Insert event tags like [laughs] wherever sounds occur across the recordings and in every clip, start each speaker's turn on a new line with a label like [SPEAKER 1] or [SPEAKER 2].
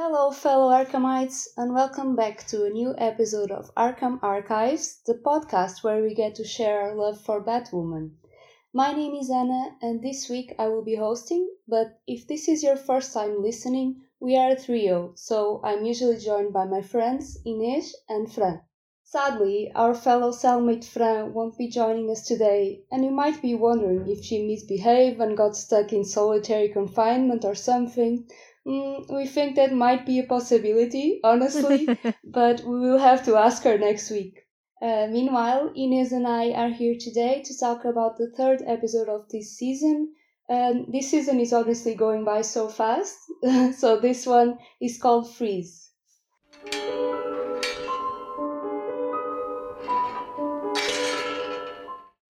[SPEAKER 1] Hello, fellow Arkhamites, and welcome back to a new episode of Arkham Archives, the podcast where we get to share our love for Batwoman. My name is Anna, and this week I will be hosting, but if this is your first time listening, we are a trio, so I'm usually joined by my friends Inês and Fran. Sadly, our fellow cellmate Fran won't be joining us today, and you might be wondering if she misbehaved and got stuck in solitary confinement or something. Mm, we think that might be a possibility, honestly, [laughs] but we will have to ask her next week. Uh, meanwhile, Inês and I are here today to talk about the third episode of this season. And this season is honestly going by so fast, [laughs] so this one is called Freeze.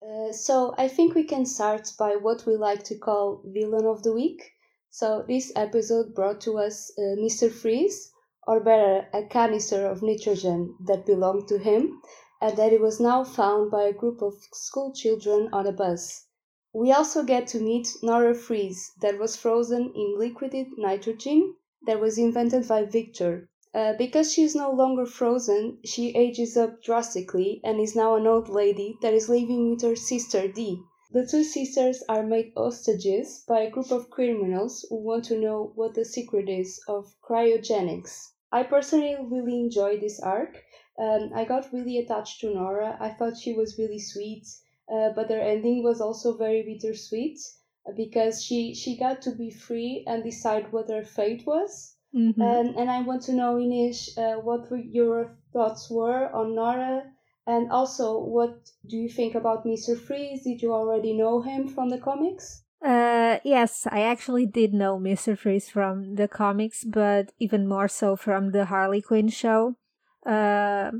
[SPEAKER 1] Uh, so I think we can start by what we like to call villain of the week. So this episode brought to us uh, Mr. Freeze, or better, a canister of nitrogen that belonged to him, and that it was now found by a group of school children on a bus. We also get to meet Nora Fries, that was frozen in liquid nitrogen that was invented by Victor. Uh, because she is no longer frozen, she ages up drastically and is now an old lady that is living with her sister Dee. The two sisters are made hostages by a group of criminals who want to know what the secret is of cryogenics. I personally really enjoyed this arc. Um, I got really attached to Nora. I thought she was really sweet, uh, but her ending was also very bittersweet uh, because she she got to be free and decide what her fate was. Mm-hmm. And and I want to know, Inês, uh, what your thoughts were on Nora and also, what do you think about Mr. Freeze? Did you already know him from the comics?
[SPEAKER 2] Uh, yes, I actually did know Mr. Freeze from the comics, but even more so from the Harley Quinn show. Uh,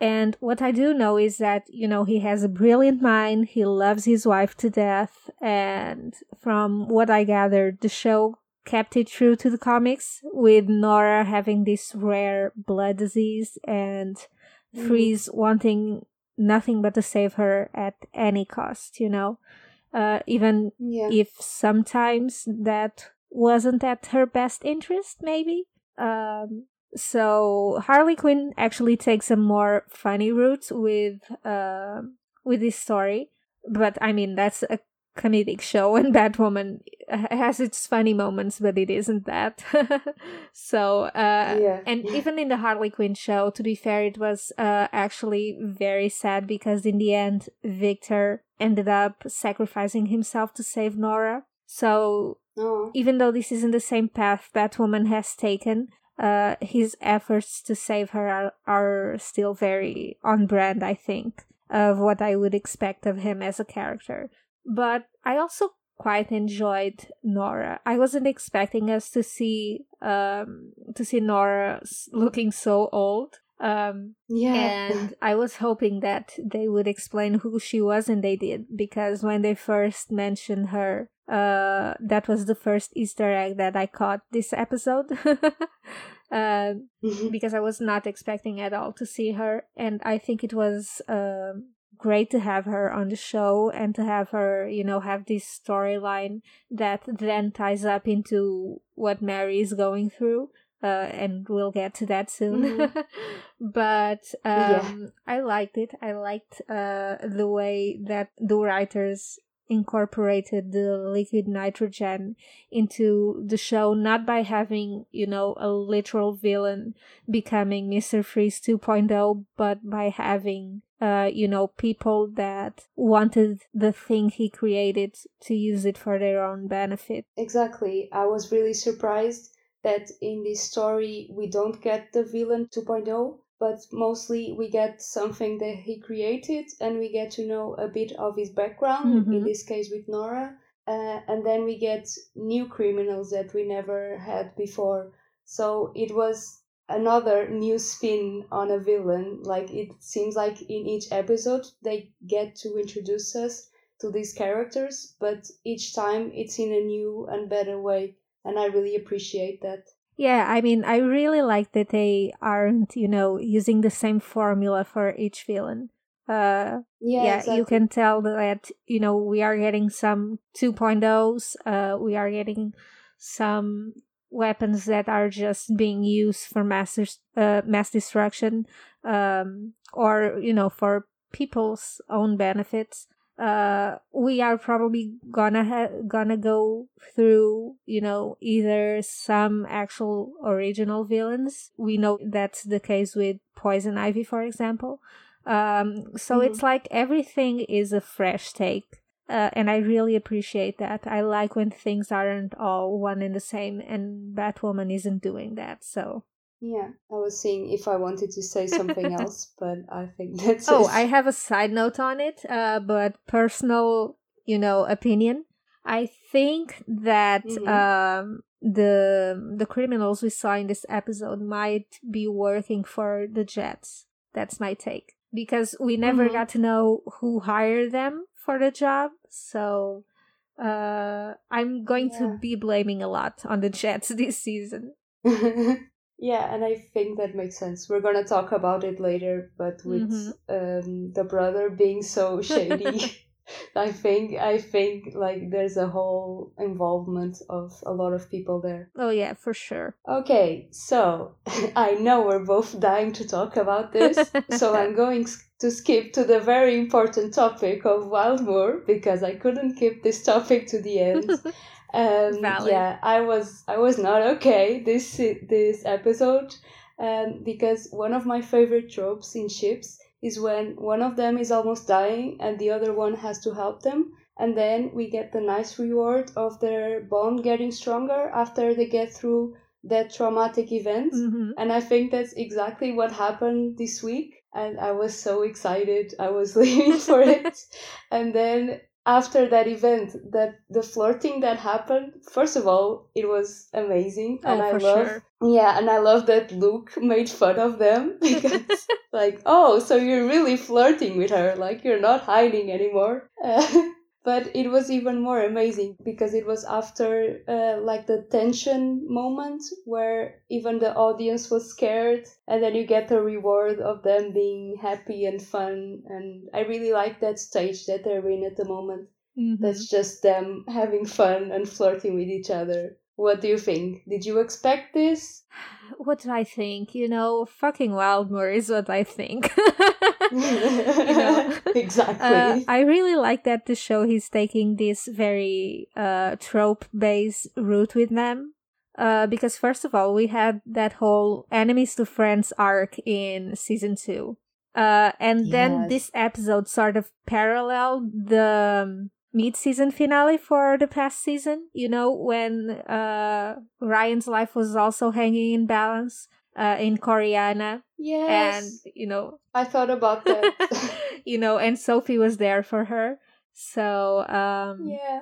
[SPEAKER 2] and what I do know is that, you know, he has a brilliant mind, he loves his wife to death, and from what I gathered, the show kept it true to the comics, with Nora having this rare blood disease and mm. Freeze wanting nothing but to save her at any cost, you know? Uh, even yeah. if sometimes that wasn't at her best interest, maybe. Um, so Harley Quinn actually takes a more funny route with uh, with this story, but I mean that's a comedic show and Batwoman has its funny moments, but it isn't that. [laughs] so, uh, yeah. and even in the Harley Quinn show, to be fair, it was uh, actually very sad because in the end, Victor ended up sacrificing himself to save Nora. So, oh. even though this isn't the same path Batwoman has taken, uh, his efforts to save her are, are still very on brand, I think, of what I would expect of him as a character. But I also quite enjoyed Nora. I wasn't expecting us to see um to see Nora looking so old. Um yeah. And I was hoping that they would explain who she was and they did because when they first mentioned her uh that was the first Easter egg that I caught this episode. uh, [laughs] mm-hmm. because I was not expecting at all to see her and I think it was um great to have her on the show and to have her, you know, have this storyline that then ties up into what Mary is going through. Uh, and we'll get to that soon. Mm-hmm. [laughs] but um, yeah. I liked it. I liked uh, the way that the writers incorporated the liquid nitrogen into the show not by having you know a literal villain becoming mr freeze 2.0 but by having uh, you know, people that wanted the thing he created to use it for their own benefit.
[SPEAKER 1] Exactly. I was really surprised that in this story we don't get the villain 2.0, but mostly we get something that he created and we get to know a bit of his background, mm-hmm. in this case with Nora. Uh, and then we get new criminals that we never had before. So it was another new spin on a villain. Like it seems like in each episode they get to introduce us to these characters, but each time it's in a new and better way. And I really appreciate that.
[SPEAKER 2] Yeah, I mean, I really like that they aren't, you know, using the same formula for each villain. Uh, yeah, yeah exactly. you can tell that, you know, we are getting some 2.0s, uh, we are getting some weapons that are just being used for mass uh, mass destruction um, or you know for people's own benefits uh we are probably gonna ha- gonna go through you know either some actual original villains we know that's the case with poison ivy for example um so mm-hmm. it's like everything is a fresh take uh, and I really appreciate that. I like when things aren't all one and the same, and Batwoman isn't doing that. So
[SPEAKER 1] yeah, I was seeing if I wanted to say something [laughs] else, but I think [laughs] that's.
[SPEAKER 2] Oh,
[SPEAKER 1] it.
[SPEAKER 2] I have a side note on it, uh, but personal, you know, opinion. I think that mm-hmm. um, the the criminals we saw in this episode might be working for the Jets. That's my take because we never mm-hmm. got to know who hired them for the job. So uh, I'm going yeah. to be blaming a lot on the Jets [laughs] this season.
[SPEAKER 1] Yeah, and I think that makes sense. We're gonna talk about it later, but with mm-hmm. um, the brother being so [laughs] shady. [laughs] I think I think like there's a whole involvement of a lot of people there.
[SPEAKER 2] Oh yeah, for sure.
[SPEAKER 1] Okay, so [laughs] I know we're both dying to talk about this, so I'm going to skip to the very important topic of Wildmoor because I couldn't keep this topic to the end. Um, yeah, I was I was not okay this this episode, um, because one of my favorite tropes in ships is when one of them is almost dying and the other one has to help them, and then we get the nice reward of their bond getting stronger after they get through that traumatic event. Mm-hmm. And I think that's exactly what happened this week and I was so excited. I was [laughs] living for it. [laughs] and then after that event, that the flirting that happened, first of all, it was amazing.
[SPEAKER 2] Oh,
[SPEAKER 1] and
[SPEAKER 2] I
[SPEAKER 1] love
[SPEAKER 2] sure.
[SPEAKER 1] Yeah, and I love that Luke made fun of them [laughs] because [laughs] like, oh, so you're really flirting with her, like you're not hiding anymore. [laughs] Uh, but it was even more amazing because it was after uh, like the tension moment where even the audience was scared and then you get the reward of them being happy and fun. And i really like that stage that they're in at the moment. Mm-hmm. that's just them having fun and flirting with each other what do you think? Did you expect this? [sighs]
[SPEAKER 2] What do I think? You know, fucking Wildmoor is what I think. [laughs] [laughs]
[SPEAKER 1] exactly. Uh,
[SPEAKER 2] I really like that the show he's taking this very uh, trope based route with them. Uh, because first of all, we had that whole enemies to friends arc in season two. Uh, and yes. then this episode sort of paralleled the um, mid-season finale for the past season you know when uh ryan's life was also hanging in balance uh in Coryana
[SPEAKER 1] yes.
[SPEAKER 2] and you know
[SPEAKER 1] i thought about that. [laughs]
[SPEAKER 2] you know and sophie was there for her. So um
[SPEAKER 1] yeah.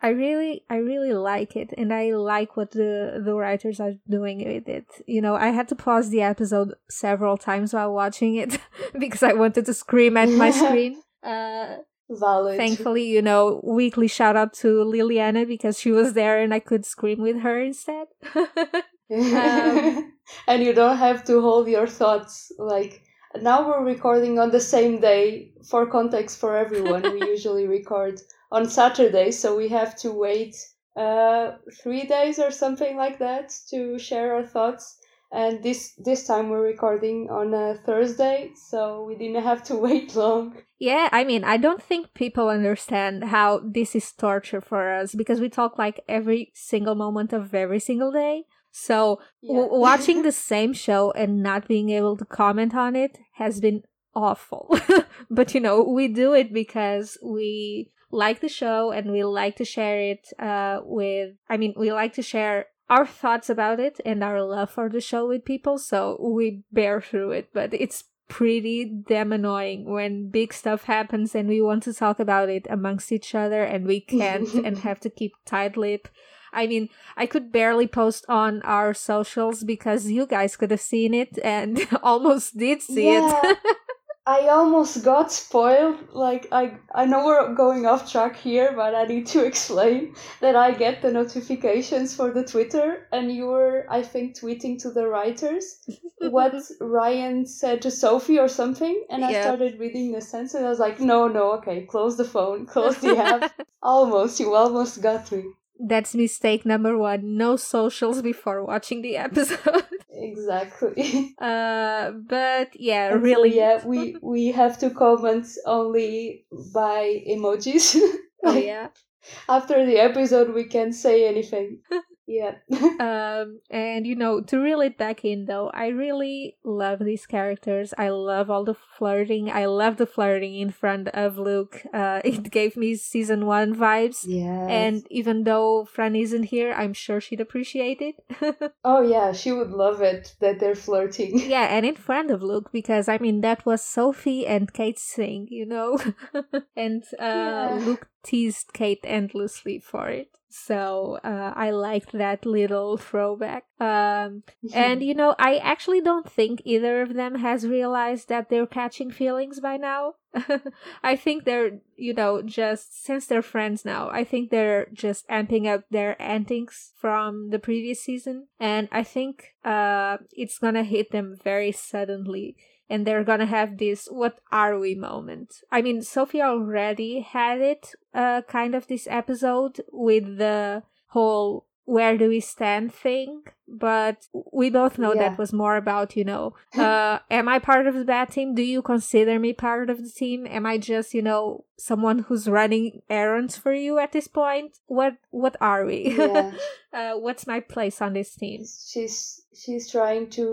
[SPEAKER 2] I really i really like it and i like what the the writers are doing with it. You know i had to pause the episode several times while watching it [laughs] because i wanted to scream at my [laughs] screen. Uh
[SPEAKER 1] Valid.
[SPEAKER 2] Thankfully, you know, weekly shout out to Liliana because she was there and I could scream with her instead.
[SPEAKER 1] um, [laughs] and you don't have to hold your thoughts like now we're recording on the same day for context for everyone we [laughs] usually record on saturday so we have to wait uh, three days or something like that to share our thoughts and this this time we're recording on a thursday so we didn't have to [laughs] wait long.
[SPEAKER 2] Yeah i mean i don't think people understand how this is torture for us because we talk like every single moment of every single day. So yeah. w- [laughs] watching the same show and not being able to comment on it has been awful. [laughs] But you know we do it because we like the show and we like to share it uh, with i mean we like to share our thoughts about it and our love for the show with people, so we bear through it. But it's pretty damn annoying when big stuff happens and we want to talk about it amongst each other and we can't [laughs] and have to keep tight lip. I mean, I could barely post on our socials because you guys could have seen it and [laughs] almost did see yeah. it. [laughs]
[SPEAKER 1] I almost got spoiled. Like I I know we're going off track here, but I need to [laughs] explain that I get the notifications for the Twitter and you were I think tweeting to the writers [laughs] what Ryan said to Sophie or something and I started reading the sentence and I was like, No, no, okay, close the phone, close the app. [laughs] almost, you almost got me.
[SPEAKER 2] That's mistake number one. No socials before watching the episode. [laughs]
[SPEAKER 1] exactly.
[SPEAKER 2] Uh, but yeah,
[SPEAKER 1] And
[SPEAKER 2] really.
[SPEAKER 1] yeah, we [laughs] we have to comment only by emojis.
[SPEAKER 2] Oh [laughs] yeah.
[SPEAKER 1] After the episode, we can't say anything. Yeah. [laughs]
[SPEAKER 2] um and you know to reel it back in though i really love these characters i love all the flirting i love the flirting in front of luke uh [laughs] it gave me season one vibes
[SPEAKER 1] yeah.
[SPEAKER 2] and even though fran isn't here i'm sure she'd appreciate it [laughs]
[SPEAKER 1] oh yeah, she would love it that they're flirting.
[SPEAKER 2] yeah and in front of luke because i mean that was sophie and kate's thing you know and uh
[SPEAKER 1] Yeah.
[SPEAKER 2] luke teased kate endlessly for it so uh, i liked that little throwback um [laughs] And you know, I actually don't think either of them has realized that they're catching feelings by now. [laughs] I think they're, you know, just since they're friends now, I think they're just amping up their antics from the previous season. And I think uh it's gonna hit them very suddenly. And they're gonna have this what are we moment. I mean, Sophie already had it, uh, kind of this episode with the whole where do we stand thing but we both know
[SPEAKER 1] Yeah.
[SPEAKER 2] that was more about you know [laughs] uh am i part of the bad team? Do you consider me part of the team? Am i just you know someone who's running errands for you at this point? What what are we? [laughs]
[SPEAKER 1] Yeah.
[SPEAKER 2] uh what's my place on this team?
[SPEAKER 1] She's she's trying to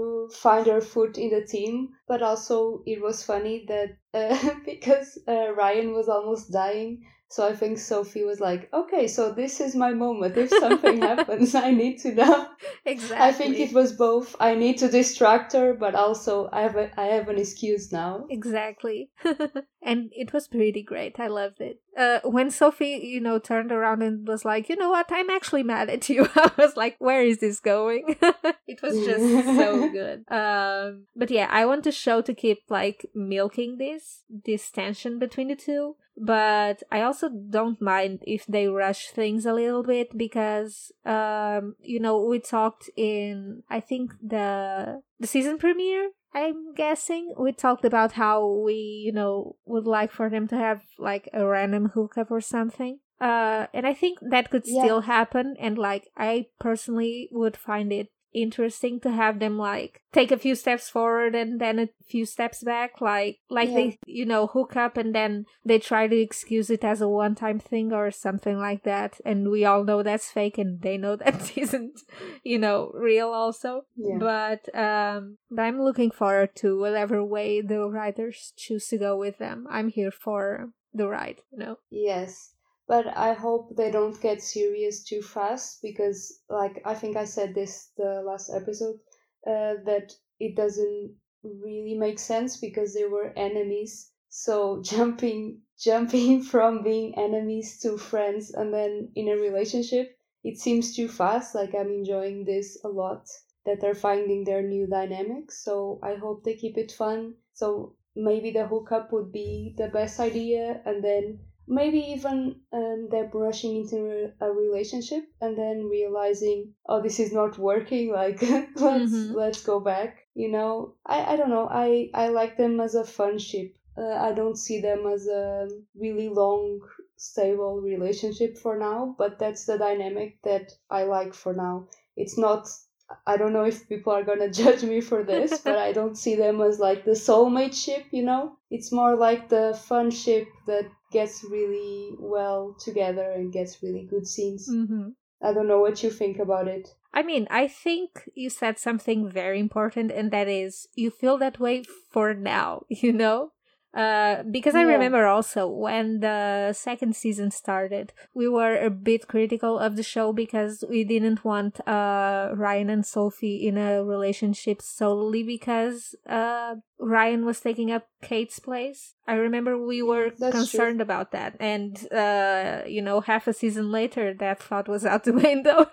[SPEAKER 1] find her foot in the team but also it was funny that uh, [laughs] because uh, ryan was almost dying so i think sophie was like okay so this is my moment if something [laughs] happens i need to know
[SPEAKER 2] exactly
[SPEAKER 1] i think it was both i need to distract her but also i have a, i have an excuse now
[SPEAKER 2] Exactly. [laughs] and it was pretty great. I loved it. Uh, when Sophie, you know, turned around and was like, you know what, I'm actually mad at you. [laughs] I was like, where is this going? it was just so good. Um, but yeah, I want the show to keep like milking this, this tension between the two. But I also don't mind if they rush things a little bit because, um, you know, we talked in, I think the, the season premiere I'm guessing we talked about how we, you know, would like for them to have like a random hookup or something. Uh, and I think that could
[SPEAKER 1] Yeah.
[SPEAKER 2] still happen. And like, I personally would find it interesting to have them like take a few steps forward and then a few steps back like like
[SPEAKER 1] Yeah.
[SPEAKER 2] they you know hook up and then they try to excuse it as a one time thing or something like that. And we all know that's fake and they know [laughs] that isn't you know real also.
[SPEAKER 1] Yeah.
[SPEAKER 2] but um but i'm looking forward to whatever way the writers choose to go with them. I'm here for the ride you know?
[SPEAKER 1] Yes, but I hope they don't get serious too fast because, like, I think I said this the last episode uh, that it doesn't really make sense because they were enemies. So [laughs] jumping jumping from being enemies to friends and then in a relationship, it seems too fast. Like I'm enjoying this a lot that they're finding their new dynamics. So I hope they keep it fun. So maybe the hookup would be the best idea and then maybe even um, they're brushing into a relationship and then realizing oh this is not working like [laughs] let's
[SPEAKER 2] Mhm.
[SPEAKER 1] let's go back you know? I i don't know i i like them as a fun ship uh, i don't see them as a really long stable relationship for now but that's the dynamic that i like for now. It's not I don't know if people are gonna [laughs] judge me for this, but I don't see them as like the soulmate ship, you know? It's more like the fun ship that gets really well together and gets really good scenes.
[SPEAKER 2] mm-hmm.
[SPEAKER 1] I don't know what you think about it.
[SPEAKER 2] I mean, I think you said something very important, and that is you feel that way for now, [laughs] you know? Uh, because I
[SPEAKER 1] Yeah.
[SPEAKER 2] remember also when the second season started, we were a bit critical of the show because we didn't want uh, Ryan and Sophie in a relationship solely because uh, Ryan was taking up Kate's place. I remember we were
[SPEAKER 1] That's true.
[SPEAKER 2] concerned about that, and uh, you know, half a season later, that thought was out the [laughs] window.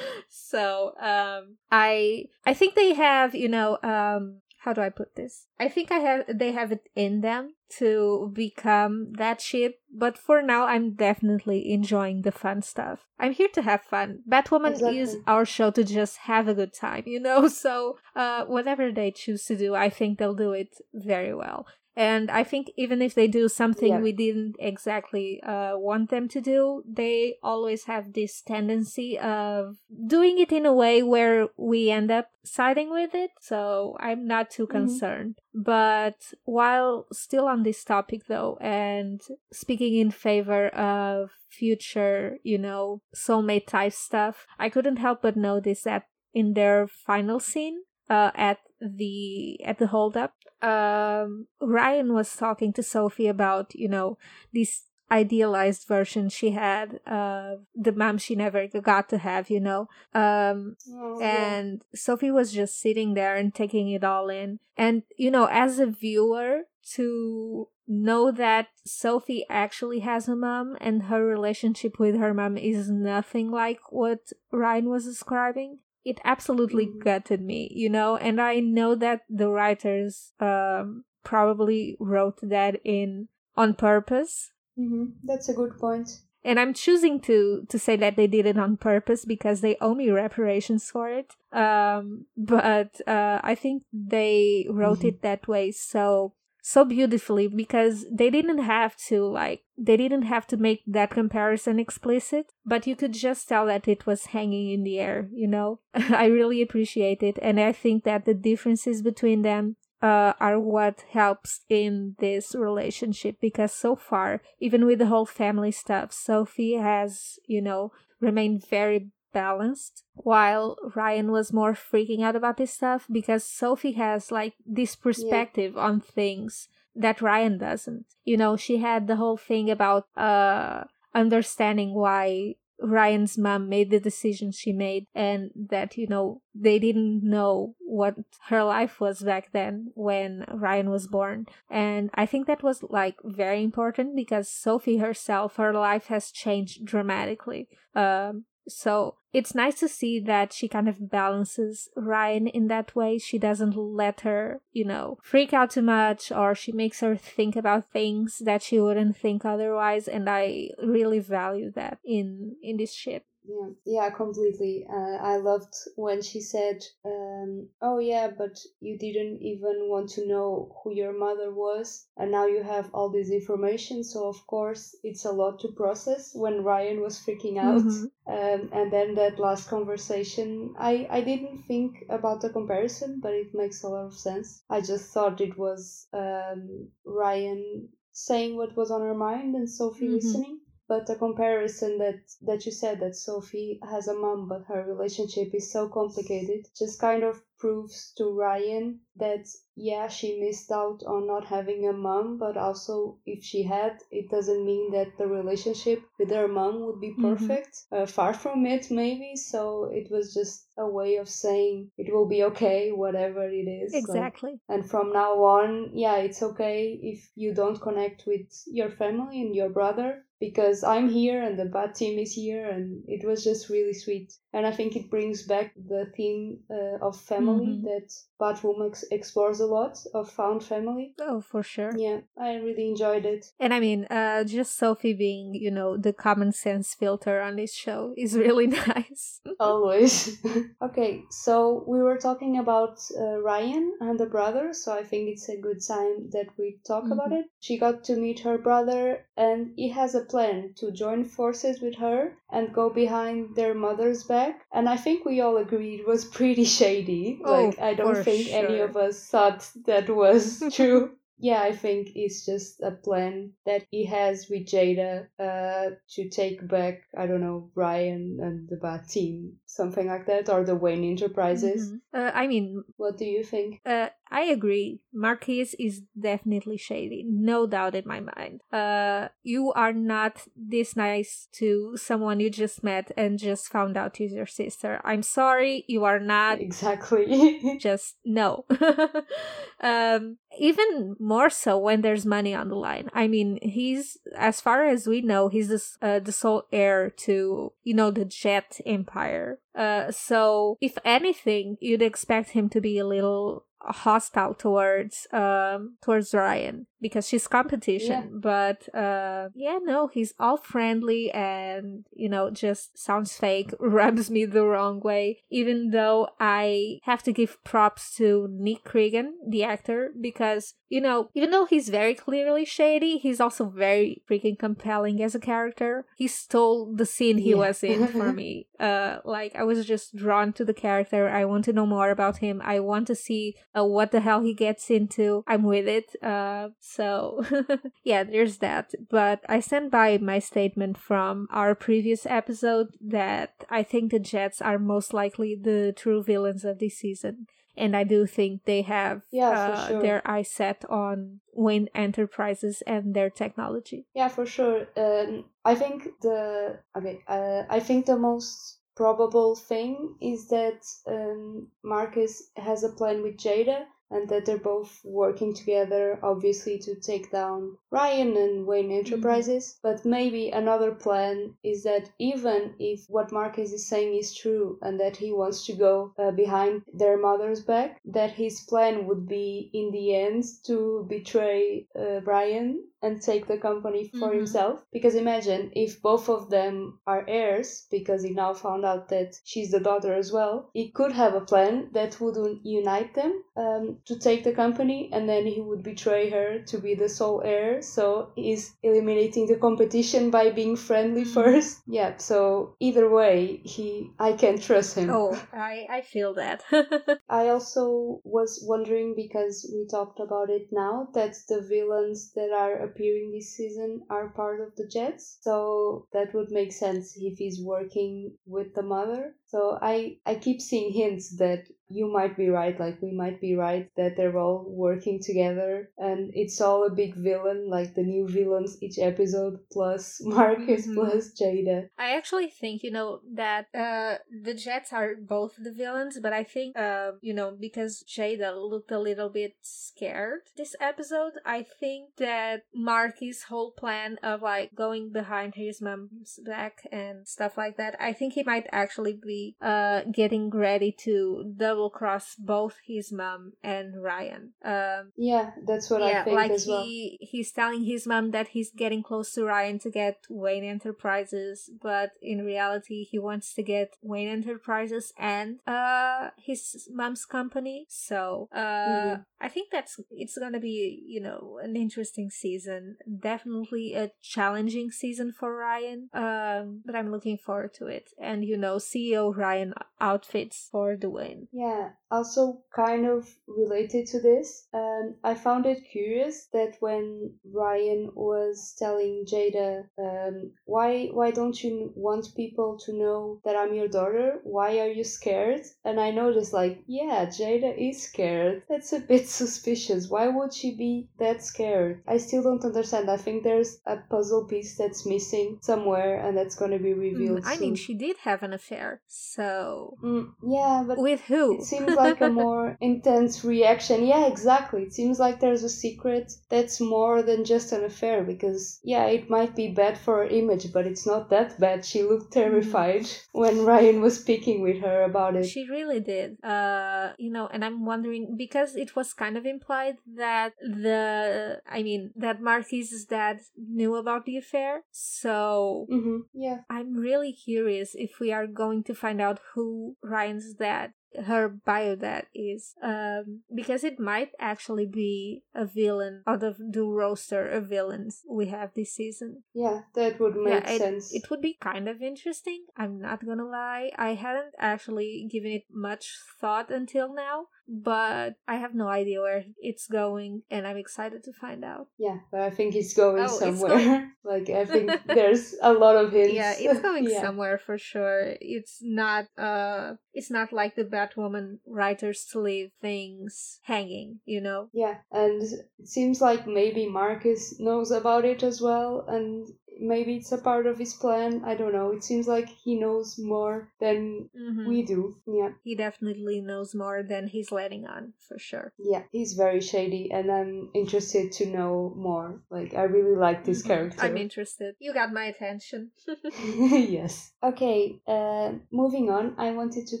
[SPEAKER 2] so um, I I think they have you know um, how do I put this? I think I have they have it in them to become that ship, but for now I'm definitely enjoying the fun stuff. I'm here to have fun. Batwoman
[SPEAKER 1] Exactly.
[SPEAKER 2] is our show to just have a good time, you know? [laughs] So uh whatever they choose to do, I think they'll do it very well. And I think even if they do something
[SPEAKER 1] Yeah.
[SPEAKER 2] we didn't exactly uh, want them to do, they always have this tendency of doing it in a way where we end up siding with it. So I'm not too
[SPEAKER 1] Mhm.
[SPEAKER 2] concerned. But while still on this topic though, and speaking in favor of future, you know, soulmate type stuff, I couldn't help but notice that in their final scene, uh, at the at the holdup, um, Ryan was talking to Sophie about, you know, this idealized version she had of the mom she never got to have, you know. Um,
[SPEAKER 1] Oh, yeah.
[SPEAKER 2] and Sophie was just sitting there and taking it all in. And, you know, as a viewer, to know that Sophie actually has a mom and her relationship with her mom is nothing like what Ryan was describing. It absolutely
[SPEAKER 1] Mhm.
[SPEAKER 2] gutted me, you know, and I know that the writers um, probably wrote that in on purpose
[SPEAKER 1] hmm That's a good point.
[SPEAKER 2] and I'm choosing to to say that they did it on purpose because they owe me reparations for it. Um, but uh, I think they wrote
[SPEAKER 1] Mhm.
[SPEAKER 2] it that way so so beautifully because they didn't have to like they didn't have to make that comparison explicit, but you could just tell that it was hanging in the air. You know, [laughs] I really appreciate it, and I think that the differences between them uh, are what helps in this relationship because so far, even with the whole family stuff, Sophie has, you know, remained very balanced while Ryan was more freaking out about this stuff because Sophie has like this perspective on things that Ryan doesn't. You know, she had the whole thing about uh understanding why Ryan's mom made the decision she made and that, you know, they didn't know what her life was back then when Ryan was born. And I think that was like very important because Sophie herself, her life has changed dramatically. Um, so it's nice to see that she kind of balances Ryan in that way. She doesn't let her, you know, freak out too much or she makes her think about things that she wouldn't think otherwise. And I really value that in in this ship.
[SPEAKER 1] Yeah, yeah, completely. Uh, I loved when she said, um, "Oh yeah, but you didn't even want to know who your mother was, and now you have all this information. So of course it's a lot to process." When Ryan was freaking out,
[SPEAKER 2] Mhm.
[SPEAKER 1] um, and then that last conversation, I I didn't think about the comparison, but it makes a lot of sense. I just thought it was um, Ryan saying what was on her mind and Sophie
[SPEAKER 2] Mhm.
[SPEAKER 1] listening but the comparison that that you said that Sophie has a mom but her relationship is so complicated just kind of proves to Ryan that yeah she missed out on not having a mom but also if she had it doesn't mean that the relationship with her mom would be
[SPEAKER 2] Mhm.
[SPEAKER 1] perfect uh, far from it maybe so it was just a way of saying it will be okay whatever it is
[SPEAKER 2] Exactly.
[SPEAKER 1] and from now on yeah it's okay if you don't connect with your family and your brother because i'm here and the bad team is here and it was just really sweet and i think it brings back the theme uh, of family
[SPEAKER 2] Mhm.
[SPEAKER 1] that batwoman ex- explores a lot of found family
[SPEAKER 2] Oh, for sure.
[SPEAKER 1] yeah i really enjoyed it
[SPEAKER 2] And I mean, uh, just Sophie being, you know, the common sense filter on this show is [laughs] really nice.
[SPEAKER 1] always [laughs] [laughs] okay so we were talking about uh, ryan and the brother so i think it's a good time that we talk about
[SPEAKER 2] Mhm.
[SPEAKER 1] it she got to meet her brother and he has a plan to join forces with her and go behind their mother's back and i think we all agreed it was pretty shady
[SPEAKER 2] Oh,
[SPEAKER 1] like i don't think any of us thought that was [laughs] true yeah, I think it's just a plan that he has with Jada uh, to take back, I don't know, Ryan and the bad team, something like that, or the Wayne Enterprises.
[SPEAKER 2] Mhm. Uh, I mean,
[SPEAKER 1] What do you think?
[SPEAKER 2] Uh, I agree. Marquis is definitely shady, no doubt in my mind. Uh, you are not this nice to someone you just met and just found out is your sister. I'm sorry, you are not.
[SPEAKER 1] Exactly. [laughs]
[SPEAKER 2] Just no. [laughs] um, even more so when there's money on the line. I mean, he's as far as we know, he's the uh, the sole heir to you know the Jet Empire. Uh, so if anything, you'd expect him to be a little hostile towards um towards Ryan because she's competition but uh yeah no he's all friendly and you know just sounds fake [laughs] rubs me the wrong way even though I have to give props to Nick Creegan the actor because you know, even though he's very clearly shady, he's also very freaking compelling as a character. He stole the scene he yeah. was in for [laughs] me. Uh, like I was just drawn to the character. I want to know more about him. I want to see uh, what the hell he gets into. I'm with it. Uh, so [laughs] yeah, there's that. But I stand by my statement from our previous episode that I think the Jets are most likely the true villains of this season and I do think they have
[SPEAKER 1] yeah, uh, sure.
[SPEAKER 2] their eyes set on Wayne Enterprises and their technology.
[SPEAKER 1] Yeah, for sure. Um, I think the okay. Uh, I think the most probable thing is that um, Marcus has a plan with Jada and that they're both working together, obviously, to take down Ryan and Wayne mm-hmm. Enterprises. But maybe another plan is that even if what Marcus is saying is true and that he wants to go uh, behind their mother's back, that his plan would be in the end to betray uh, Brian and take the company for mm-hmm. himself. Because imagine if both of them are heirs, because he now found out that she's the daughter as well, he could have a plan that would unite them um, to take the company, and then he would betray her to be the sole heir. So he's eliminating the competition by being friendly mm-hmm. first. Yeah, so either way, he I can't trust him.
[SPEAKER 2] Oh, [laughs] I, I feel that. [laughs]
[SPEAKER 1] I also was wondering because we talked about it now that the villains that are appearing this season are part of the Jets. So that would make sense if he's working with the mother. So I I keep seeing hints that you might be right, like we might be right that they're all working together and it's all a big villain, like the new villains each episode plus [laughs] Marcus mm-hmm. plus Jada.
[SPEAKER 2] I actually think, you know, that uh the Jets are both the villains, but I think uh, you know, because Jada looked a little bit scared this episode, I think that Marcus' whole plan of like going behind his mom's back and stuff like that, I think he might actually be uh, getting ready to double cross both his mom and Ryan. Um,
[SPEAKER 1] yeah, that's what yeah, I think
[SPEAKER 2] like
[SPEAKER 1] as well.
[SPEAKER 2] He, he's telling his mom that he's getting close to Ryan to get Wayne Enterprises, but in reality, he wants to get Wayne Enterprises and uh, his mom's company. So uh, mm-hmm. I think that's it's gonna be you know an interesting season. Definitely a challenging season for Ryan. Um, but I'm looking forward to it. And you know, CEO Ryan outfits for the win.
[SPEAKER 1] Yeah, also kind of related to this, um, I found it curious that when Ryan was telling Jada, um, why why don't you want people to know that I'm your daughter? Why are you scared? And I noticed like, yeah, Jada is scared. That's a bit [laughs] suspicious. Why would she be that scared? I still don't understand. I think there's a puzzle piece that's missing somewhere, and that's going to be revealed. Mm,
[SPEAKER 2] I mean, she did have an affair, so
[SPEAKER 1] mm, yeah, but
[SPEAKER 2] with who?
[SPEAKER 1] It seems like a more [laughs] intense reaction. Yeah, exactly. It seems like there's a secret that's more than just an affair because yeah, it might be bad for her image, but it's not that bad. She looked mm-hmm. terrified mm. [laughs] when Ryan was speaking with her about it.
[SPEAKER 2] She really did. Uh, you know, and I'm wondering because it was kind of implied that the I mean that Marquis's dad knew about the affair. So
[SPEAKER 1] mm-hmm. yeah,
[SPEAKER 2] I'm really curious if we are going to find out who Ryan's dad her bio that is um because it might actually be a villain out of the roster of villains we have this season.
[SPEAKER 1] Yeah that would make yeah, sense.
[SPEAKER 2] it, it would be kind of interesting i'm not gonna lie. I hadn't actually given it much thought until now but I have no idea where it's going, and I'm excited to find out.
[SPEAKER 1] Yeah, but I think it's going oh, somewhere. It's going... [laughs] like I think [laughs] there's a lot of hints.
[SPEAKER 2] Yeah, it's [laughs] going yeah. somewhere for sure. It's not uh, it's not like the Batwoman writers to leave things hanging, you know.
[SPEAKER 1] Yeah, and it seems like maybe Marcus knows about it as well, and maybe it's a part of his plan. I don't know. It seems like he knows more than mm-hmm. we do. Yeah.
[SPEAKER 2] He definitely knows more than he's letting on, for sure.
[SPEAKER 1] Yeah, he's very shady, and I'm interested to know more. Like, I really like this mm-hmm. character.
[SPEAKER 2] I'm interested. You got my attention. [laughs] [laughs]
[SPEAKER 1] yes. Okay, uh, moving on, I wanted to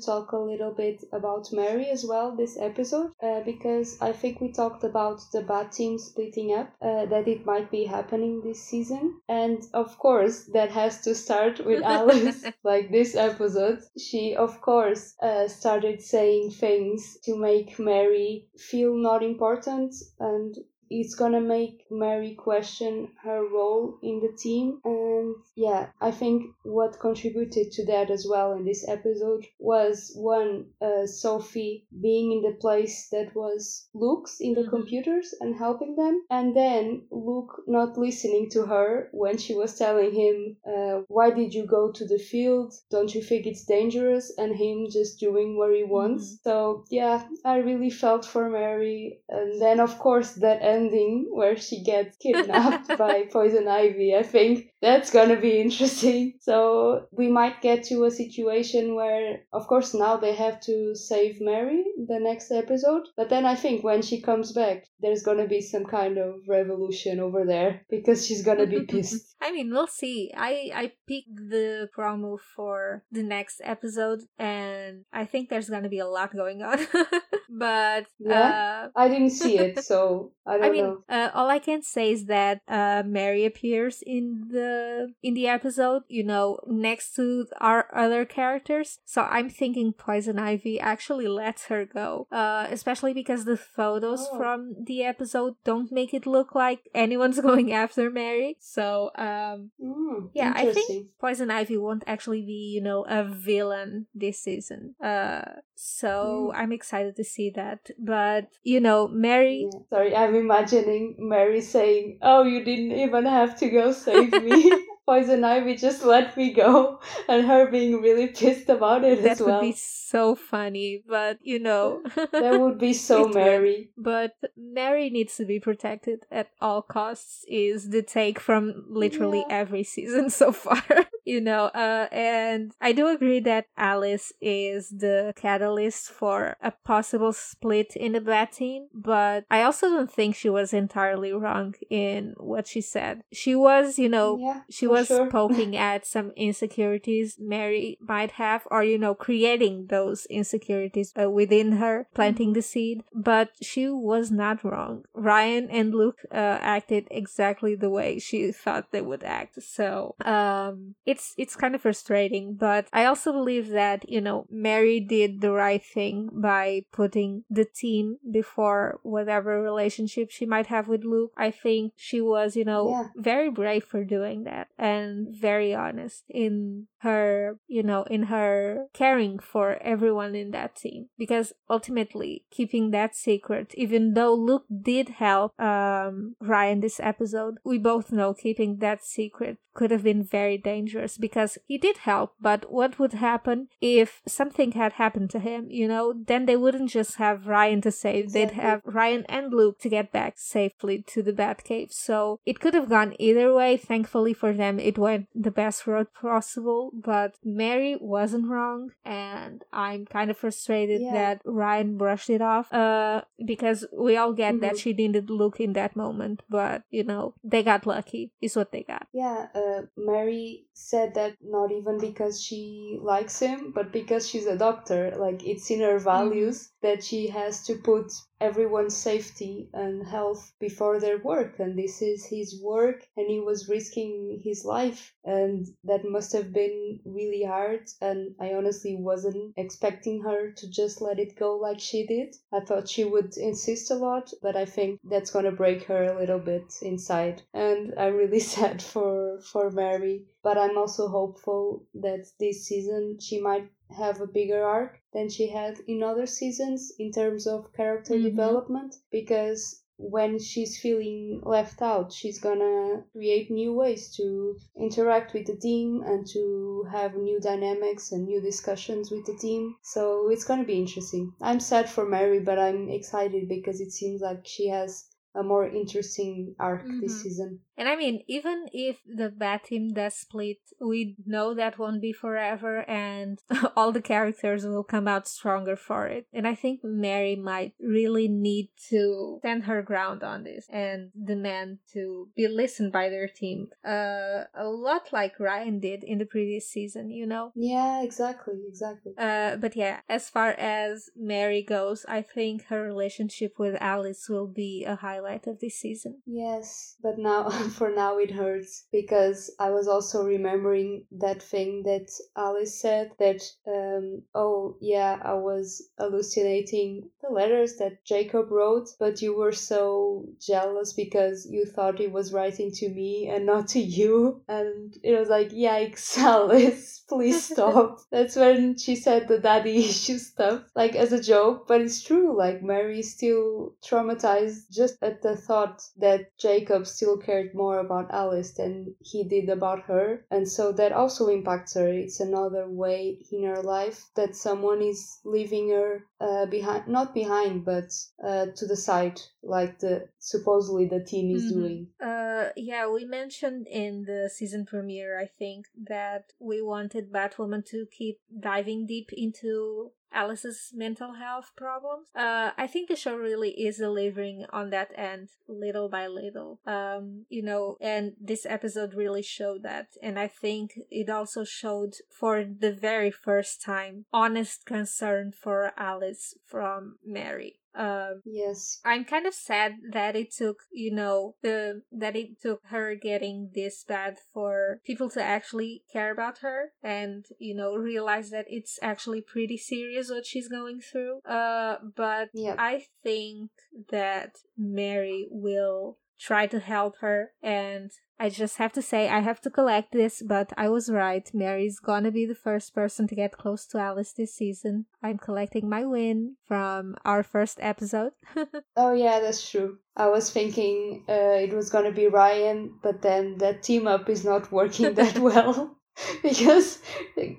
[SPEAKER 1] talk a little bit about Mary as well this episode, uh, because I think we talked about the bad team splitting up, uh, that it might be happening this season, and of course that has to start with [laughs] Alice. like this episode, she of course uh, started saying things to make Mary feel not important and it's gonna make Mary question her role in the team. And yeah, I think what contributed to that as well in this episode was one, uh, Sophie being in the place that was Luke's in the
[SPEAKER 2] Mhm.
[SPEAKER 1] computers and helping them, and then Luke not listening to her when she was telling him, uh, Why did you go to the field? Don't you think it's dangerous? And him just doing what he wants. So, yeah, I really felt for Mary. And then, of course, that ending where she gets kidnapped [laughs] by Poison Ivy, I think that's gonna be interesting. So, we might get to a situation where, of course, now they have to save Mary the next episode. But then I think when she comes back, there's gonna be some kind of revolution over there because she's gonna be [laughs] pissed.
[SPEAKER 2] I mean, we'll see. I I picked the promo for the next episode, and I think there's gonna be a lot going on. [laughs] but
[SPEAKER 1] Yeah?
[SPEAKER 2] uh,
[SPEAKER 1] I didn't see it, so I don't
[SPEAKER 2] I mean,
[SPEAKER 1] know.
[SPEAKER 2] uh, all I can say is that uh, Mary appears in the in the episode, you know, next to our other characters. So I'm thinking Poison Ivy actually lets her go, uh, especially because the photos
[SPEAKER 1] Oh.
[SPEAKER 2] from the episode don't make it look like anyone's [laughs] going after Mary. So um,
[SPEAKER 1] Mm,
[SPEAKER 2] yeah, I think. Poison Ivy won't actually be, you know, a villain this season. Uh, so
[SPEAKER 1] Mm.
[SPEAKER 2] I'm excited to see that. But you know, Mary.
[SPEAKER 1] Yeah. Sorry, I'm imagining Mary saying, "Oh, you didn't even have to go save me." [laughs] Poison Ivy just let me go, and her being really pissed about it
[SPEAKER 2] that
[SPEAKER 1] as well.
[SPEAKER 2] That would be so funny but you know [laughs]
[SPEAKER 1] That would be so [laughs]
[SPEAKER 2] It would.
[SPEAKER 1] Mary.
[SPEAKER 2] but mary needs to be protected at all costs is the take from literally
[SPEAKER 1] Yeah.
[SPEAKER 2] every season [laughs] so far you know uh and i do agree that alice is the catalyst for a possible split in the bat team but i also don't think she was entirely wrong in what she said she was you know
[SPEAKER 1] Yeah,
[SPEAKER 2] she
[SPEAKER 1] for
[SPEAKER 2] was
[SPEAKER 1] sure.
[SPEAKER 2] poking at some insecurities Mary might have, or you know, creating those insecurities uh, within her, planting the seed. But she was not wrong. Ryan and Luke uh, acted exactly the way she thought they would act. So um, it's it's kind of frustrating. But I also believe that you know Mary did the right thing by putting the team before whatever relationship she might have with Luke. I think she was you know
[SPEAKER 1] Yeah.
[SPEAKER 2] very brave for doing that and very honest in her you know in her caring for everyone in that team because ultimately keeping that secret even though luke did help um ryan this episode we both know keeping that secret could have been very dangerous because he did help but what would happen if something had happened to him you know? Then they wouldn't just have ryan to save they'd have ryan and luke to get back safely to the batcave. So it could have gone either way. Thankfully for them it went the best road possible but mary wasn't wrong and i'm kind of frustrated
[SPEAKER 1] Yeah.
[SPEAKER 2] that ryan brushed it off uh because we all get that
[SPEAKER 1] Mhm.
[SPEAKER 2] she didn't look in that moment but you know they got lucky is what they got
[SPEAKER 1] Yeah, uh, Mary said that not even because she likes him, but because she's a doctor. Like, it's in her values that she has to put everyone's safety and health before their work. And this is his work, and he was risking his life. And that must have been really hard. And I honestly wasn't expecting her to just let it go like she did. I thought she would insist a lot, but I think that's gonna break her a little bit inside. And I'm really [laughs] sad for for Mary. But I'm also hopeful that this season she might have a bigger arc than she had in other seasons in terms of character
[SPEAKER 2] Mhm.
[SPEAKER 1] development because when she's feeling left out, she's gonna create new ways to interact with the team and to have new dynamics and new discussions with the team. So it's gonna be interesting. I'm sad for Mary, but I'm excited because it seems like she has a more interesting arc this
[SPEAKER 2] Mhm.
[SPEAKER 1] season.
[SPEAKER 2] And I mean, even if the bat team does split, we know that won't be forever, and [laughs] all the characters will come out stronger for it. And I think Mary might really need to stand her ground on this and demand to be listened by their team. Uh, a lot like Ryan did in the previous season, you know?
[SPEAKER 1] Yeah, exactly, exactly.
[SPEAKER 2] Uh, but yeah, as far as Mary goes, I think her relationship with Alice will be a highlight of this season.
[SPEAKER 1] Yes, but now [laughs] for now it hurts because I was also remembering that thing that Alice said that, um, oh, yeah, I was hallucinating the letters that Jacob wrote, but you were so jealous because you thought he was writing to me and not to you. And it was like, yikes, [laughs] Alice, please stop. [laughs] That's when she said the daddy [laughs] issue stuff, like as a joke, but it's true. Like, Mary is still traumatized just at the thought that Jacob still cared more about Alice than he did about her. And so that also impacts her. It's another way in her life that someone is leaving her uh, behind, not behind, but uh, to the side, like the supposedly the team is mm-hmm. doing.
[SPEAKER 2] Uh, yeah, we mentioned in the season premiere, I think, that we wanted Batwoman to keep diving deep into Alice's mental health problems. Uh, I think the show really is delivering on that end little by little. Um, you know, and this episode really showed that. And I think it also showed for the very first time honest concern for Alice from Mary. Um,
[SPEAKER 1] yes,
[SPEAKER 2] I'm kind of sad that it took, you know, the that it took her getting this bad for people to actually care about her and you know realize that it's actually pretty serious what she's going through. Uh, but
[SPEAKER 1] yep.
[SPEAKER 2] I think that Mary will try to help her and I just have to say I have to collect this, but I was right. Mary's gonna be the first person to get close to Alice this season. I'm collecting my win from our first episode. [laughs]
[SPEAKER 1] oh yeah, that's true. I was thinking uh, it was gonna be Ryan, but then that team up is not [laughs] working that [laughs] well. because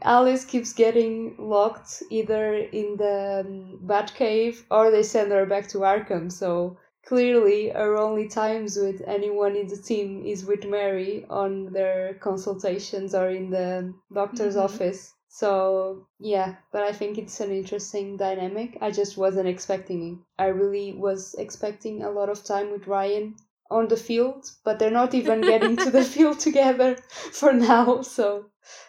[SPEAKER 1] Alice keeps getting locked either in the um, Batcave or they send her back to Arkham. So clearly our only times with anyone in the team is with Mary on their consultations or in the doctor's mm-hmm. office. So yeah, but I think it's an interesting dynamic. I just wasn't expecting it. I really was expecting a lot of time with Ryan on the field, but they're not even getting to the [laughs] field together [laughs] for now. So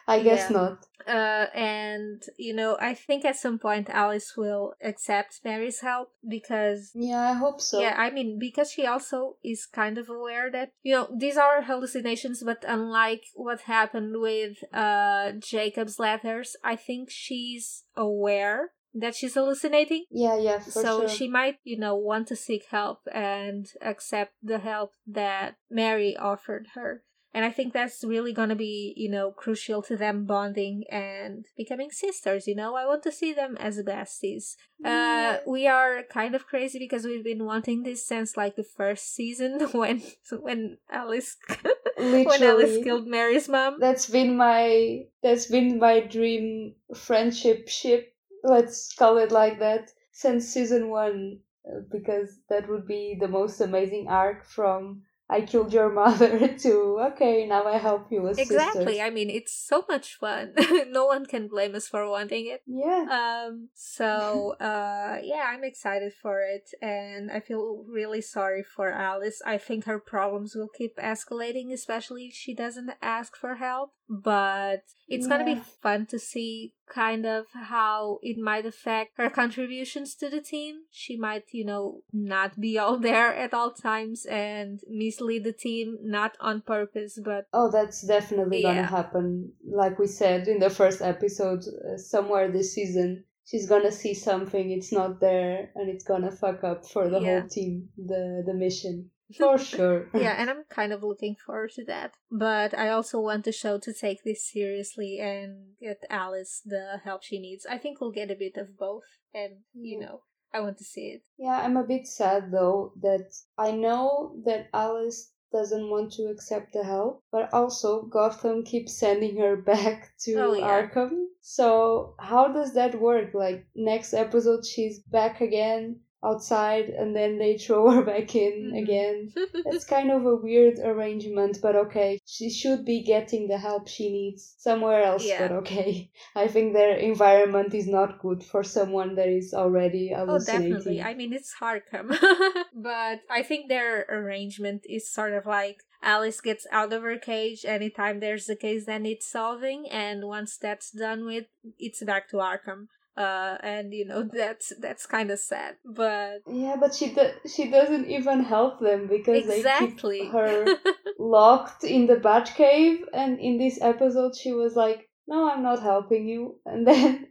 [SPEAKER 1] I guess yeah. not.
[SPEAKER 2] Uh, and you know, I think at some point Alice will accept Mary's help because
[SPEAKER 1] yeah, I hope so.
[SPEAKER 2] Yeah, I mean because she also is kind of aware that you know these are hallucinations, but unlike what happened with uh Jacob's letters, I think she's aware that she's hallucinating.
[SPEAKER 1] Yeah, yeah.
[SPEAKER 2] so
[SPEAKER 1] sure.
[SPEAKER 2] she might, you know, want to seek help and accept the help that Mary offered her. And I think that's really going to be, you know, crucial to them bonding and becoming sisters. You know, I want to see them as besties. Uh, we are kind of crazy because we've been wanting this since like the first season [laughs] when when Alice [laughs] when Alice killed Mary's mom.
[SPEAKER 1] That's been my that's been my dream friendship ship. Let's call it like that since season one uh, because that would be the most amazing arc from I killed your [laughs] mother too. Okay, now I help you with
[SPEAKER 2] Exactly.
[SPEAKER 1] Sisters.
[SPEAKER 2] I mean, it's so much fun. [laughs] no one can blame us for wanting it.
[SPEAKER 1] Yeah.
[SPEAKER 2] Um. So, [laughs] uh, yeah, I'm excited for it, and I feel really sorry for Alice. I think her problems will keep escalating, especially if she doesn't ask for help. But it's yeah. gonna be fun to see kind of how it might affect her contributions to the team. She might, you know, not be all [laughs] there at all times and mislead the team, not on purpose, but.
[SPEAKER 1] Oh, that's definitely yeah. gonna happen. Like we said in the first episode, uh, somewhere this season, she's gonna see something, it's not there, and it's gonna fuck up for the yeah. whole team, the, the mission. For [laughs] sure.
[SPEAKER 2] yeah, and I'm kind of looking forward to that. But I also want the show to take this seriously and get Alice the help she needs. I think we'll get a bit of both, and you know, I want to see it.
[SPEAKER 1] Yeah, I'm a bit sad though that I know that Alice doesn't want to accept the help, but also Gotham keeps sending her [laughs] back to oh, yeah. Arkham. So, how does that work? Like, next episode, she's back again outside and then they throw [laughs] her back in mm. again. [laughs] it's kind of a weird arrangement, but okay. She should be getting the help she needs somewhere else, yeah. but okay. [laughs] I think their environment is not good for someone that is already hallucinating. Oh, definitely.
[SPEAKER 2] I mean, it's Arkham. but I think their arrangement is sort of like Alice gets out of her cage anytime there's a case that needs solving, and once that's done with, it's back to Arkham uh, and you know [laughs] that's that's kind of sad. But
[SPEAKER 1] yeah, but she do- she doesn't even help them because exactly. they keep her [laughs] locked in the bat cave and in this episode, she was like, no, I'm not helping you. [laughs] And then,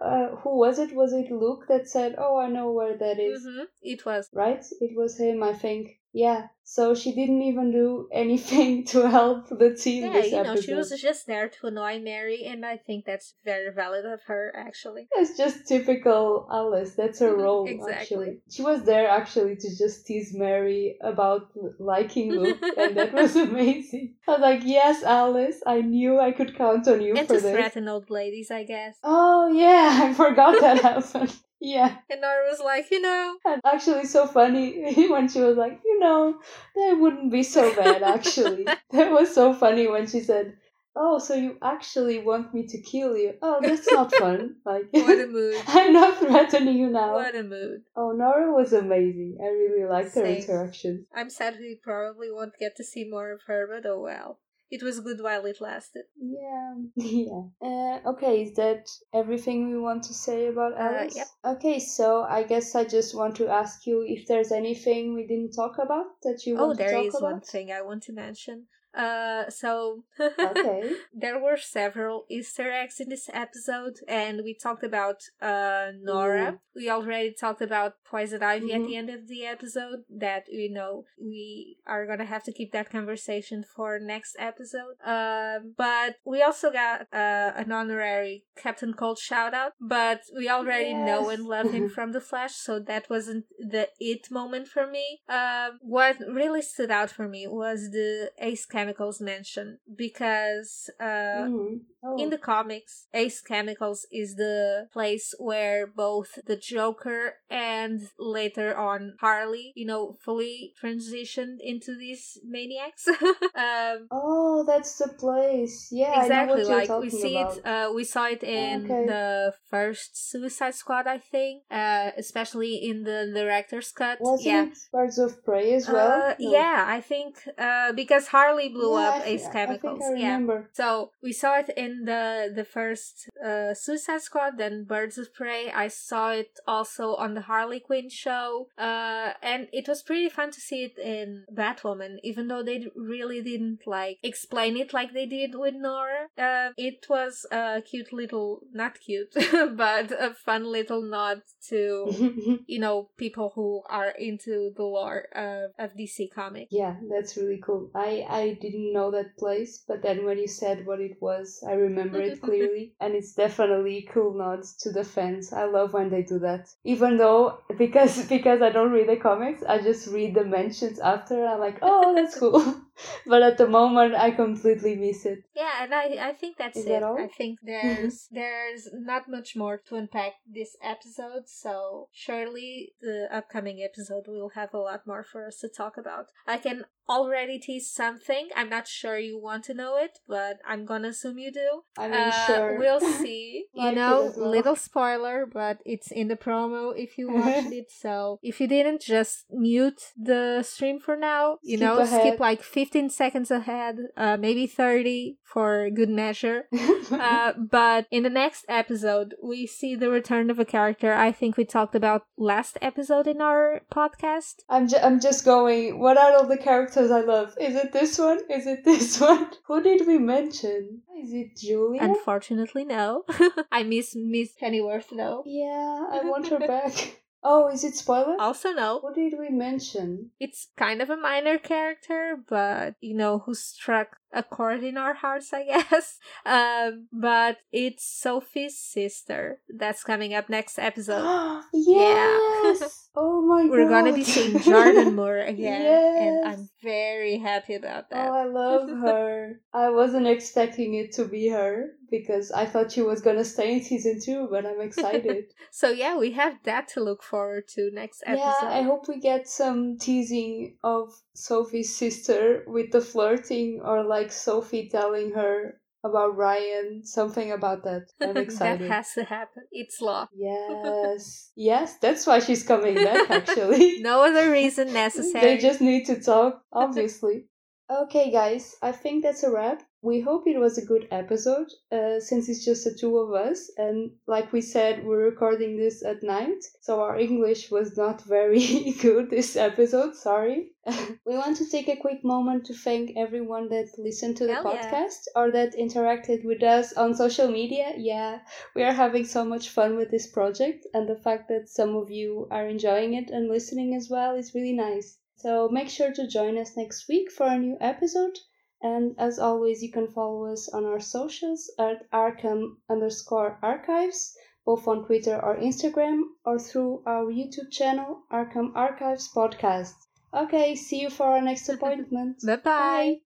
[SPEAKER 1] uh, who was it? Was it Luke that said, oh, I know where that is?
[SPEAKER 2] Mm-hmm. It was.
[SPEAKER 1] Right? It was him, I think. Yeah. So she didn't even do [laughs] anything to help the team
[SPEAKER 2] Yeah,
[SPEAKER 1] this
[SPEAKER 2] you know,
[SPEAKER 1] episode.
[SPEAKER 2] she was just there to annoy Mary, and I think that's very valid of her, actually.
[SPEAKER 1] It's just typical Alice. That's her
[SPEAKER 2] Mhm,
[SPEAKER 1] role,
[SPEAKER 2] exactly.
[SPEAKER 1] actually. She was there actually to just tease Mary about liking Luke, [laughs] and that was amazing. I was like, yes, Alice, I knew I could count on you
[SPEAKER 2] and
[SPEAKER 1] for
[SPEAKER 2] to
[SPEAKER 1] this.
[SPEAKER 2] threaten old ladies, I guess.
[SPEAKER 1] Oh, yeah, [laughs] I forgot that happened. Yeah,
[SPEAKER 2] And Nora was like, you know,
[SPEAKER 1] and actually, so funny [laughs] when she was like, you know, that wouldn't be so bad, actually. [laughs] that was so funny when she said, Oh, so you actually want me to kill you? Oh, that's not [laughs] fun. Like,
[SPEAKER 2] what a mood.
[SPEAKER 1] I'm not threatening you now.
[SPEAKER 2] What a mood.
[SPEAKER 1] Oh, Nora was amazing. I really liked her
[SPEAKER 2] Same.
[SPEAKER 1] interaction.
[SPEAKER 2] I'm sad we probably won't get to see more of her, but oh well. It was good while it lasted.
[SPEAKER 1] Yeah, [laughs] yeah. Uh, okay, is that everything we want to say about
[SPEAKER 2] Uh,
[SPEAKER 1] Alice?
[SPEAKER 2] yep.
[SPEAKER 1] Okay, so I guess I just want to ask you if there's anything we didn't talk about that you
[SPEAKER 2] Oh,
[SPEAKER 1] want to
[SPEAKER 2] there
[SPEAKER 1] talk
[SPEAKER 2] is
[SPEAKER 1] about.
[SPEAKER 2] one thing I want to mention. Uh, so [laughs]
[SPEAKER 1] Okay.
[SPEAKER 2] there were several Easter eggs in this episode, and we talked about uh Nora. We already talked about Poison Ivy at
[SPEAKER 1] Mhm.
[SPEAKER 2] the end of the episode. That you know we are gonna have to keep that conversation for next episode. Um, but we also got uh, an honorary Captain Cold shout out. But we already know and love him [laughs] from the Flash, so that wasn't the it moment for me. Um, what really stood out for me was the Ace Chemicals mention because uh,
[SPEAKER 1] Mhm. Oh.
[SPEAKER 2] in the comics, Ace Chemicals is the place where both the Joker and later on Harley, you know, fully transitioned into these maniacs. [laughs] um,
[SPEAKER 1] Oh, that's the place. Yeah,
[SPEAKER 2] exactly like we see
[SPEAKER 1] about.
[SPEAKER 2] it uh we saw it in
[SPEAKER 1] Okay.
[SPEAKER 2] the first suicide squad i think uh especially in the director's cut
[SPEAKER 1] Wasn't
[SPEAKER 2] yeah
[SPEAKER 1] it Birds of Prey as well?
[SPEAKER 2] uh,
[SPEAKER 1] No.
[SPEAKER 2] yeah i think uh because harley blew
[SPEAKER 1] Yeah,
[SPEAKER 2] up
[SPEAKER 1] I I
[SPEAKER 2] chemicals
[SPEAKER 1] think I
[SPEAKER 2] yeah so we saw it in the the first uh, Suicide Squad, then Birds of Prey. I saw it also on the Harley Quinn show, uh, and it was pretty fun to see it in Batwoman. Even though they really didn't like explain it like they did with Nora, uh, it was a cute little, not cute, [laughs] but a fun little nod to [laughs] you know people who are into the lore of, of DC Comics.
[SPEAKER 1] Yeah, that's really cool. I I didn't know that place, but then when you said what it was, I remember it [laughs] clearly, and it's definitely a cool nod to the fans. I love when they do that. Even though [laughs] because because I don't read the comics, I just read the mentions after. I'm like, oh, that's cool. [laughs] [laughs] but at the moment, I completely miss it.
[SPEAKER 2] Yeah, and I I think that's
[SPEAKER 1] Is
[SPEAKER 2] it.
[SPEAKER 1] that?
[SPEAKER 2] I think there's there's not much more to unpack this episode, so surely the upcoming episode will have a lot more for us to talk about. I can already tease something. I'm not sure you want to know it, but I'm gonna assume you do.
[SPEAKER 1] I mean,
[SPEAKER 2] Uh,
[SPEAKER 1] sure.
[SPEAKER 2] We'll [laughs] see. you know,
[SPEAKER 1] well.
[SPEAKER 2] little spoiler, but it's in the promo if you [laughs] watched it. So if you didn't, just mute the stream for now. You
[SPEAKER 1] Skip
[SPEAKER 2] know,
[SPEAKER 1] ahead.
[SPEAKER 2] skip like 15 seconds ahead, uh, maybe 30 for good measure. [laughs] Uh, but in the next episode, we see the return of a character I think we talked about last episode in our podcast.
[SPEAKER 1] I'm ju- I'm just going. What are all the characters I love? Is it this one? Is it this [laughs] one? Who did we mention? Is it Julia?
[SPEAKER 2] Unfortunately, no. [laughs] I miss Miss Pennyworth though.
[SPEAKER 1] yeah, I want her back. Oh, is it spoiler?
[SPEAKER 2] Also, no.
[SPEAKER 1] Who did we mention?
[SPEAKER 2] It's kind of a minor character, but you know who struck a chord in our hearts, I [laughs] guess. Um, but it's Sophie's sister that's coming up next episode. [gasps]
[SPEAKER 1] yes. [laughs] oh my god.
[SPEAKER 2] We're gonna be seeing Jordan [laughs] Moore again, and I'm very happy about that.
[SPEAKER 1] Oh, I love her. I wasn't expecting it to be her because I thought she was gonna stay in season two, but I'm excited.
[SPEAKER 2] So yeah, we have that to look forward to next episode.
[SPEAKER 1] Yeah, I hope we get some teasing of Sophie's sister with the flirting or like Sophie telling her about Ryan, something about that. [laughs] I'm
[SPEAKER 2] that has to happen. It's law.
[SPEAKER 1] yes. [laughs] Yes, that's why she's coming back actually. [laughs]
[SPEAKER 2] No other reason necessary.
[SPEAKER 1] they just need to talk, obviously. okay, guys, I think that's a wrap. We hope it was a good episode uh, since it's just the two of us. And like we said, we're recording this at night. So our English was not very [laughs] good this episode. Sorry. [laughs] we want to take a quick moment to thank everyone that listened to the
[SPEAKER 2] Hell yeah.
[SPEAKER 1] podcast or that interacted with us on social media. Yeah, we are having so much fun with this project. And the fact that some of you are enjoying it and listening as well is really nice. So make sure to join us next week for a new episode. And as always, you can follow us on our socials at Arkham underscore archives, both on Twitter or Instagram, or through our YouTube channel, Arkham Archives Podcast. Okay, see you for our next [laughs] appointment.
[SPEAKER 2] Bye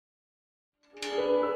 [SPEAKER 2] bye.